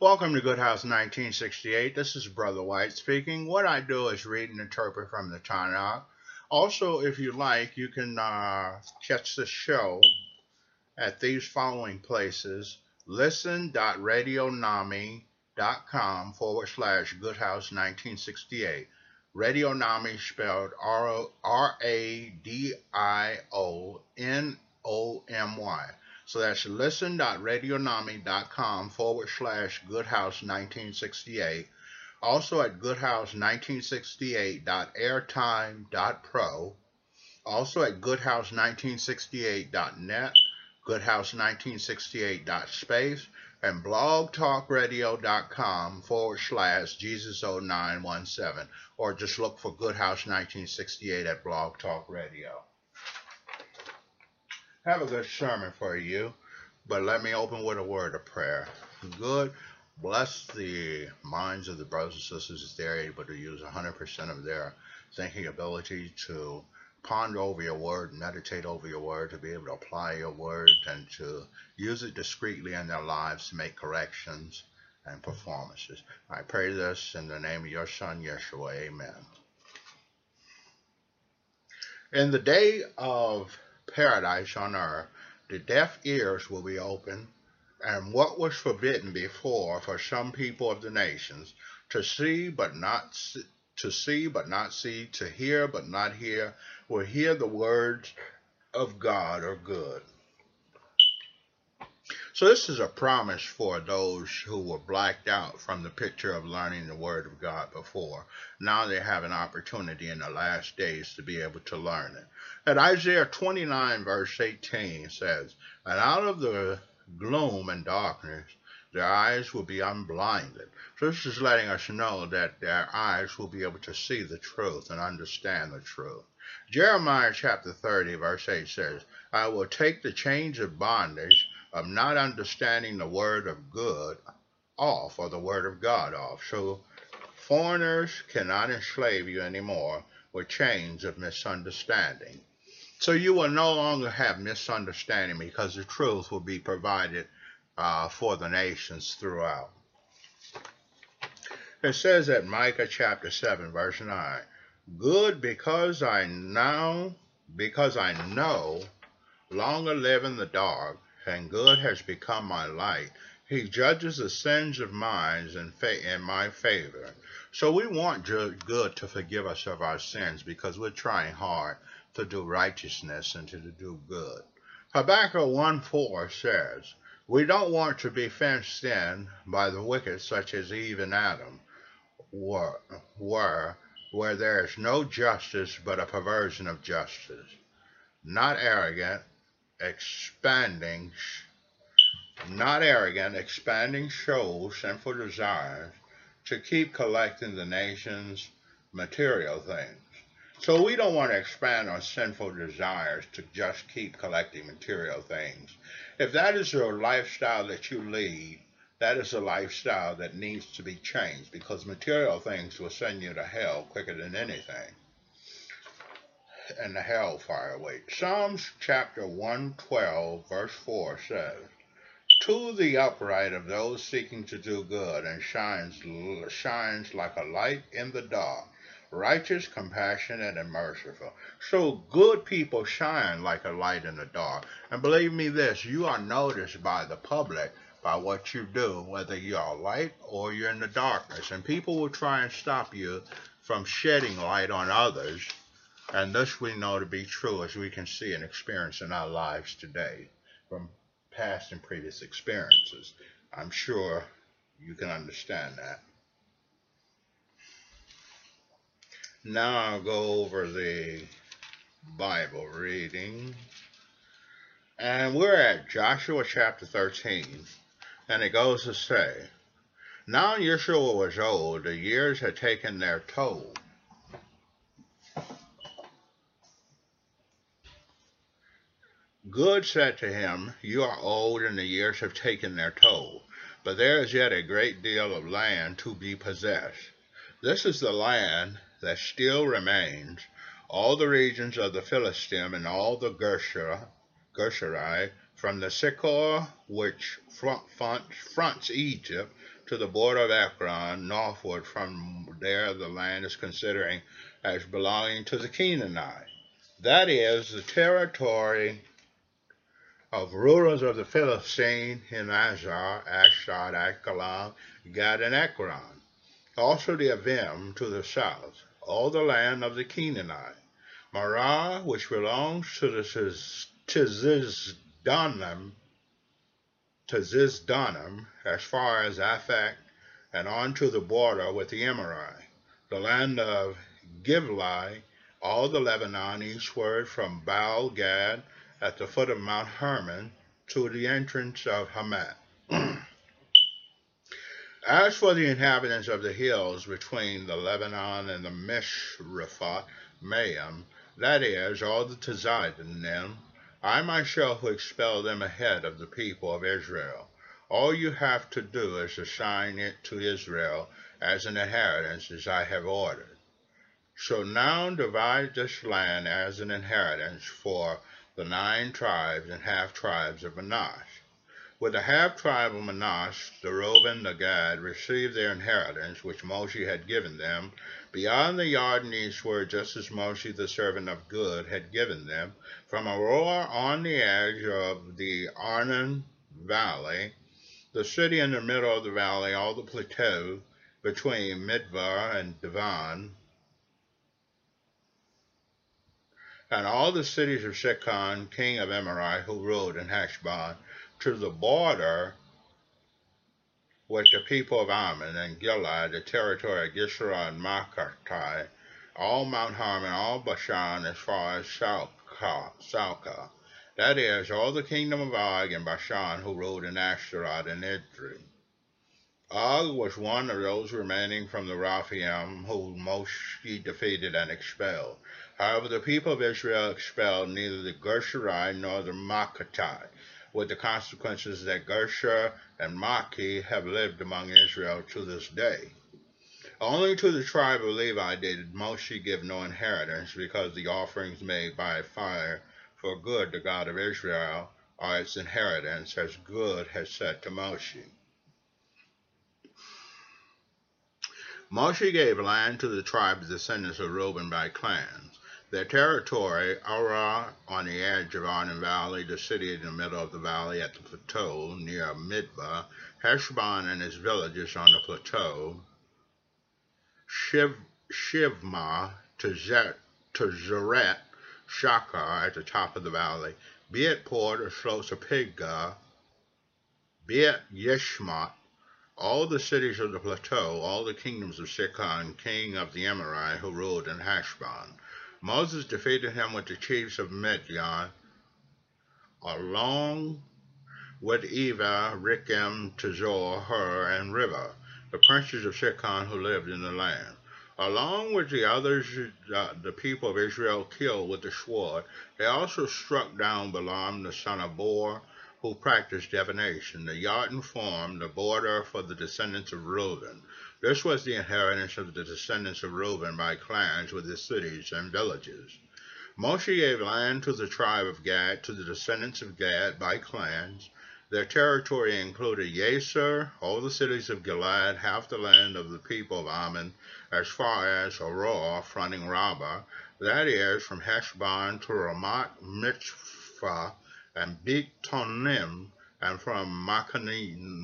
Welcome to Good House 1968. This is Brother White speaking. What I do is read and interpret from the Tanakh. Also, if you like, you can uh, catch the show at these following places listen.radionomy.com forward slash Good House 1968. Radionomy spelled R A D I O N O M Y. So that's listen.radionomy.com forward slash goodhouse1968. Also at goodhouse1968.airtime.pro. Also at goodhouse1968.net, goodhouse1968.space, and blogtalkradio.com forward slash Jesus0917. Or just look for Goodhouse 1968 at Blog Talk Radio have a good sermon for you, but let me open with a word of prayer. Good. Bless the minds of the brothers and sisters as they're able to use 100% of their thinking ability to ponder over your word, meditate over your word, to be able to apply your word, and to use it discreetly in their lives to make corrections and performances. I pray this in the name of your Son, Yeshua. Amen. In the day of paradise on earth, the deaf ears will be opened, and what was forbidden before for some people of the nations to see but not see, to see but not see, to hear but not hear, will hear the words of God are good. So this is a promise for those who were blacked out from the picture of learning the Word of God before. Now they have an opportunity in the last days to be able to learn it. And Isaiah 29 verse 18 says, And out of the gloom and darkness their eyes will be unblinded. So this is letting us know that their eyes will be able to see the truth and understand the truth. Jeremiah chapter 30 verse 8 says, I will take the chains of bondage of not understanding the word of good off or the word of God off. So foreigners cannot enslave you anymore with chains of misunderstanding. So you will no longer have misunderstanding because the truth will be provided uh, for the nations throughout. It says at Micah chapter 7, verse 9, Good because I now, because I know, longer live in the dark, and good has become my light. He judges the sins of mine in, fa- in my favor. So we want good to forgive us of our sins because we're trying hard to do righteousness and to do good. Habakkuk 1 4 says, We don't want to be fenced in by the wicked, such as Eve and Adam were, were where there is no justice but a perversion of justice. Not arrogant, expanding, not arrogant, expanding shows sinful desires to keep collecting the nation's material things. So we don't want to expand our sinful desires to just keep collecting material things. If that is your lifestyle that you lead, that is a lifestyle that needs to be changed because material things will send you to hell quicker than anything and the hellfire waits. Psalms chapter 112, verse 4 says, To the upright of those seeking to do good and shines, shines like a light in the dark, righteous, compassionate, and merciful. So good people shine like a light in the dark. And believe me this, you are noticed by the public by what you do, whether you're light or you're in the darkness. And people will try and stop you from shedding light on others and this we know to be true as we can see and experience in our lives today from past and previous experiences. I'm sure you can understand that. Now I'll go over the Bible reading. And we're at Joshua chapter 13. And it goes to say, Now Yeshua was old, the years had taken their toll. Good said to him, You are old, and the years have taken their toll, but there is yet a great deal of land to be possessed. This is the land that still remains, all the regions of the Philistine and all the Gershur, Gershuri, from the Sycor, which front, front, fronts Egypt, to the border of Ekron, northward from there the land is considering as belonging to the Canaanite. That is the territory of rulers of the Philistine in Azar, Ashdod, Ashkelon, Gad, and Ekron. Also the Avim to the south, all the land of the Canaanite. Marah, which belongs to the Tizizdanim, Tizizdanim, as far as Aphek, and on to the border with the Emori, the land of Givli, all the Lebanon eastward from Baal Gad at the foot of Mount Hermon to the entrance of Hamat. As for the inhabitants of the hills between the Lebanon and the Mishrephoth Maim, that is, all the Tizadinim, I myself will expel them ahead of the people of Israel. All you have to do is assign it to Israel as an inheritance as I have ordered. So now divide this land as an inheritance for the nine tribes and half tribes of Manasseh. With the half tribe of Manasseh, the Reuben, the Gad, received their inheritance, which Moshe had given them, beyond the Jordan eastward, just as Moshe, the servant of God, had given them, from Aroer on the edge of the Arnon Valley, the city in the middle of the valley, all the plateau between Midbar and Divan, and all the cities of Shechan, king of Emori, who ruled in Heshbon, to the border with the people of Ammon and Gilead, the territory of Gishra and Makatai, all Mount Hermon, all Bashan, as far as Salca. That is, all the kingdom of Og and Bashan who ruled in Ashtaroth and Edrei. Og was one of those remaining from the Rephaim who Moshe defeated and expelled. However, the people of Israel expelled neither the Gershuri nor the Makatai, with the consequences that Gersher and Maki have lived among Israel to this day. Only to the tribe of Levi did Moshe give no inheritance, because the offerings made by fire for good, the God of Israel, are its inheritance, as good has said to Moshe. Moshe gave land to the tribe of descendants of Reuben by clans. Their territory, Arah on the edge of Arnon Valley, the city in the middle of the valley at the plateau near Midbar, Heshbon and its villages on the plateau, Shiv, Shivma, Tezet, Tezeret, Shachar at the top of the valley, Beat Port or slopes of Yeshmot, all the cities of the plateau, all the kingdoms of Shechan, king of the Emori, who ruled in Heshbon. Moses defeated him with the chiefs of Midian, along with Eva, Richem, Tezor, Hur, and River, the princes of Shechan who lived in the land. Along with the others the people of Israel killed with the sword, they also struck down Balaam the son of Bor, who practiced divination. The Yarden formed the border for the descendants of Reuben. This was the inheritance of the descendants of Reuben by clans with its cities and villages. Moshe gave land to the tribe of Gad, to the descendants of Gad by clans. Their territory included Yaser, all the cities of Gilead, half the land of the people of Ammon, as far as Aroer, fronting Rabbah, that is, from Heshbon to Ramat Mitzvah and Bigtonim, and from Machanaim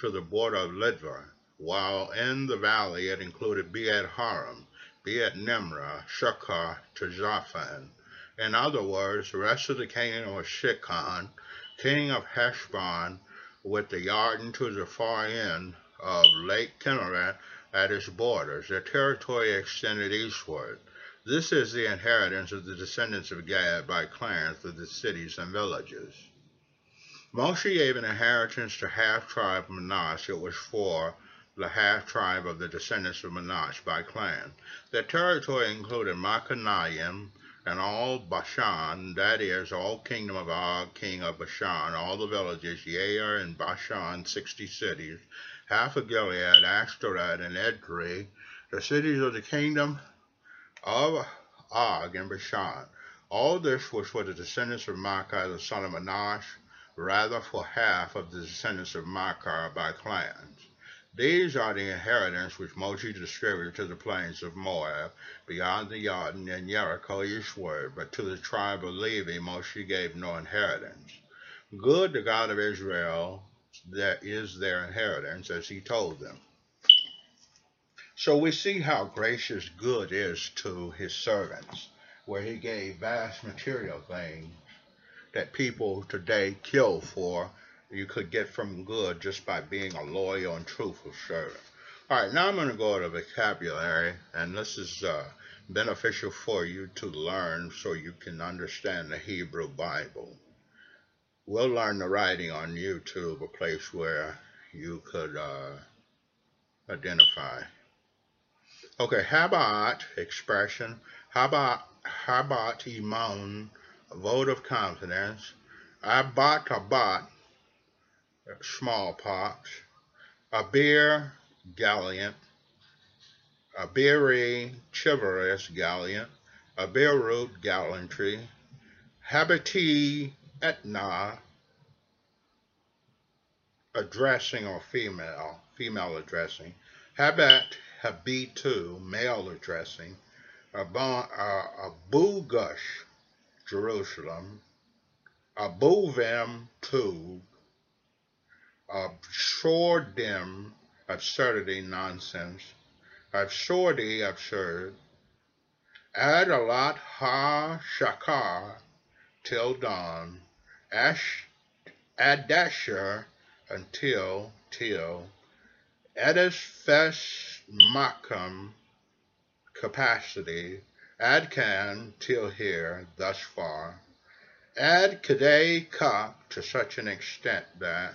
to the border of Lidva, while in the valley it included Beat Haram, Beat Nimrah, Shakar to Zaphan. In other words, the rest of the kingdom of Shechan, king of Heshbon, with the Yarden to the far end of Lake Kinneret at its borders. Their territory extended eastward. This is the inheritance of the descendants of Gad by clans of the cities and villages. Moshe gave an inheritance to half tribe of Manasseh. It was for the half tribe of the descendants of Manasseh by clan. Their territory included Machanaim and all Bashan, that is, all kingdom of Og, king of Bashan, all the villages, Yair and Bashan, sixty cities, half of Gilead, Ashtaroth, and Edrei, the cities of the kingdom of Og and Bashan, All this was for the descendants of Machir, the son of Enosh, rather for half of the descendants of Machir by clans. These are the inheritance which Moses distributed to the plains of Moab, beyond the Jordan and Jericho eastward, but to the tribe of Levi Moshe gave no inheritance. Good, the God of Israel, that is their inheritance, as he told them. So we see how gracious good is to his servants, where he gave vast material things that people today kill for, you could get from good just by being a loyal and truthful servant. All right, now I'm going to go to vocabulary, and this is uh, beneficial for you to learn so you can understand the Hebrew Bible. We'll learn the writing on YouTube, a place where you could uh, identify. Okay, Habat expression. Habat, Habat iman, vote of confidence. Abat abat, smallpox. Abir, gallant. a beery chivalrous, gallant. a Abirut, gallantry. Habiti, etna, addressing or female, female addressing. Habat, habitu, male addressing. A boo Gush, Jerusalem. above them too, tube. them absurdity, nonsense. Absurdi, absurd. Adalat ha shakar, till dawn. Ash, adasher, until, till. Edis fes makam, capacity. Adcan, till here, thus far. Ad kadei ka, to such an extent that.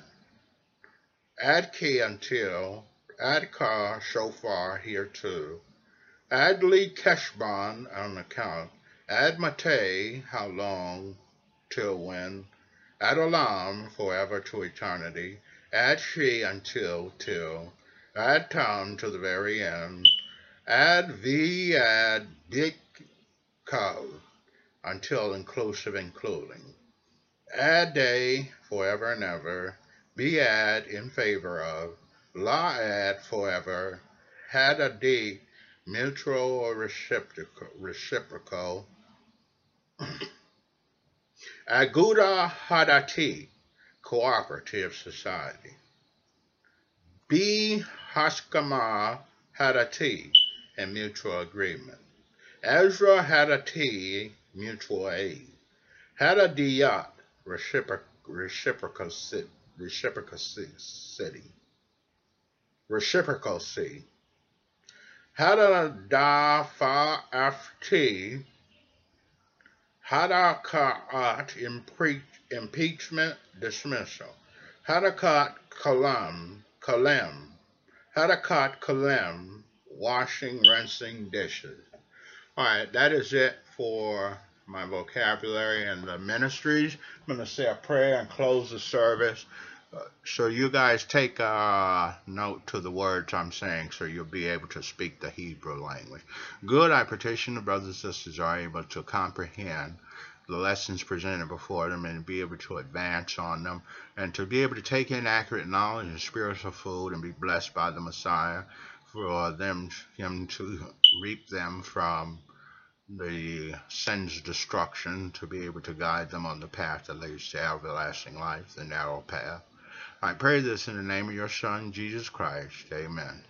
Adki until, Adkar so far here too. Adli Keshban on account. Admate how long till when. Adolam forever to eternity. Ad she until till. Ad tam to the very end. Ad v ad dik kav until inclusive including. Ad day forever and ever be ad in favor of, la ad forever, had a d mutual or reciprocal, reciprocal. Aguda hadati, cooperative society. Be haskama hadati, a mutual agreement. Ezra had a T, mutual aid. Had Hadadiyat, reciprocal, reciprocity reciprocity. City. Reciprocity. Hada da fa afti. Hadakaat impeachment dismissal. Had a Hadakat kalam kalem. Hadakat kalem washing, rinsing dishes. All right, that is it for my vocabulary and the ministries. I'm going to say a prayer and close the service. Uh, so you guys take a note to the words I'm saying so you'll be able to speak the Hebrew language. Good, I petition the brothers and sisters are able to comprehend the lessons presented before them and be able to advance on them and to be able to take in accurate knowledge and spiritual food and be blessed by the Messiah for them him to reap them from the sin's destruction to be able to guide them on the path that leads to everlasting life, the narrow path. I pray this in the name of your Son, Jesus Christ. Amen.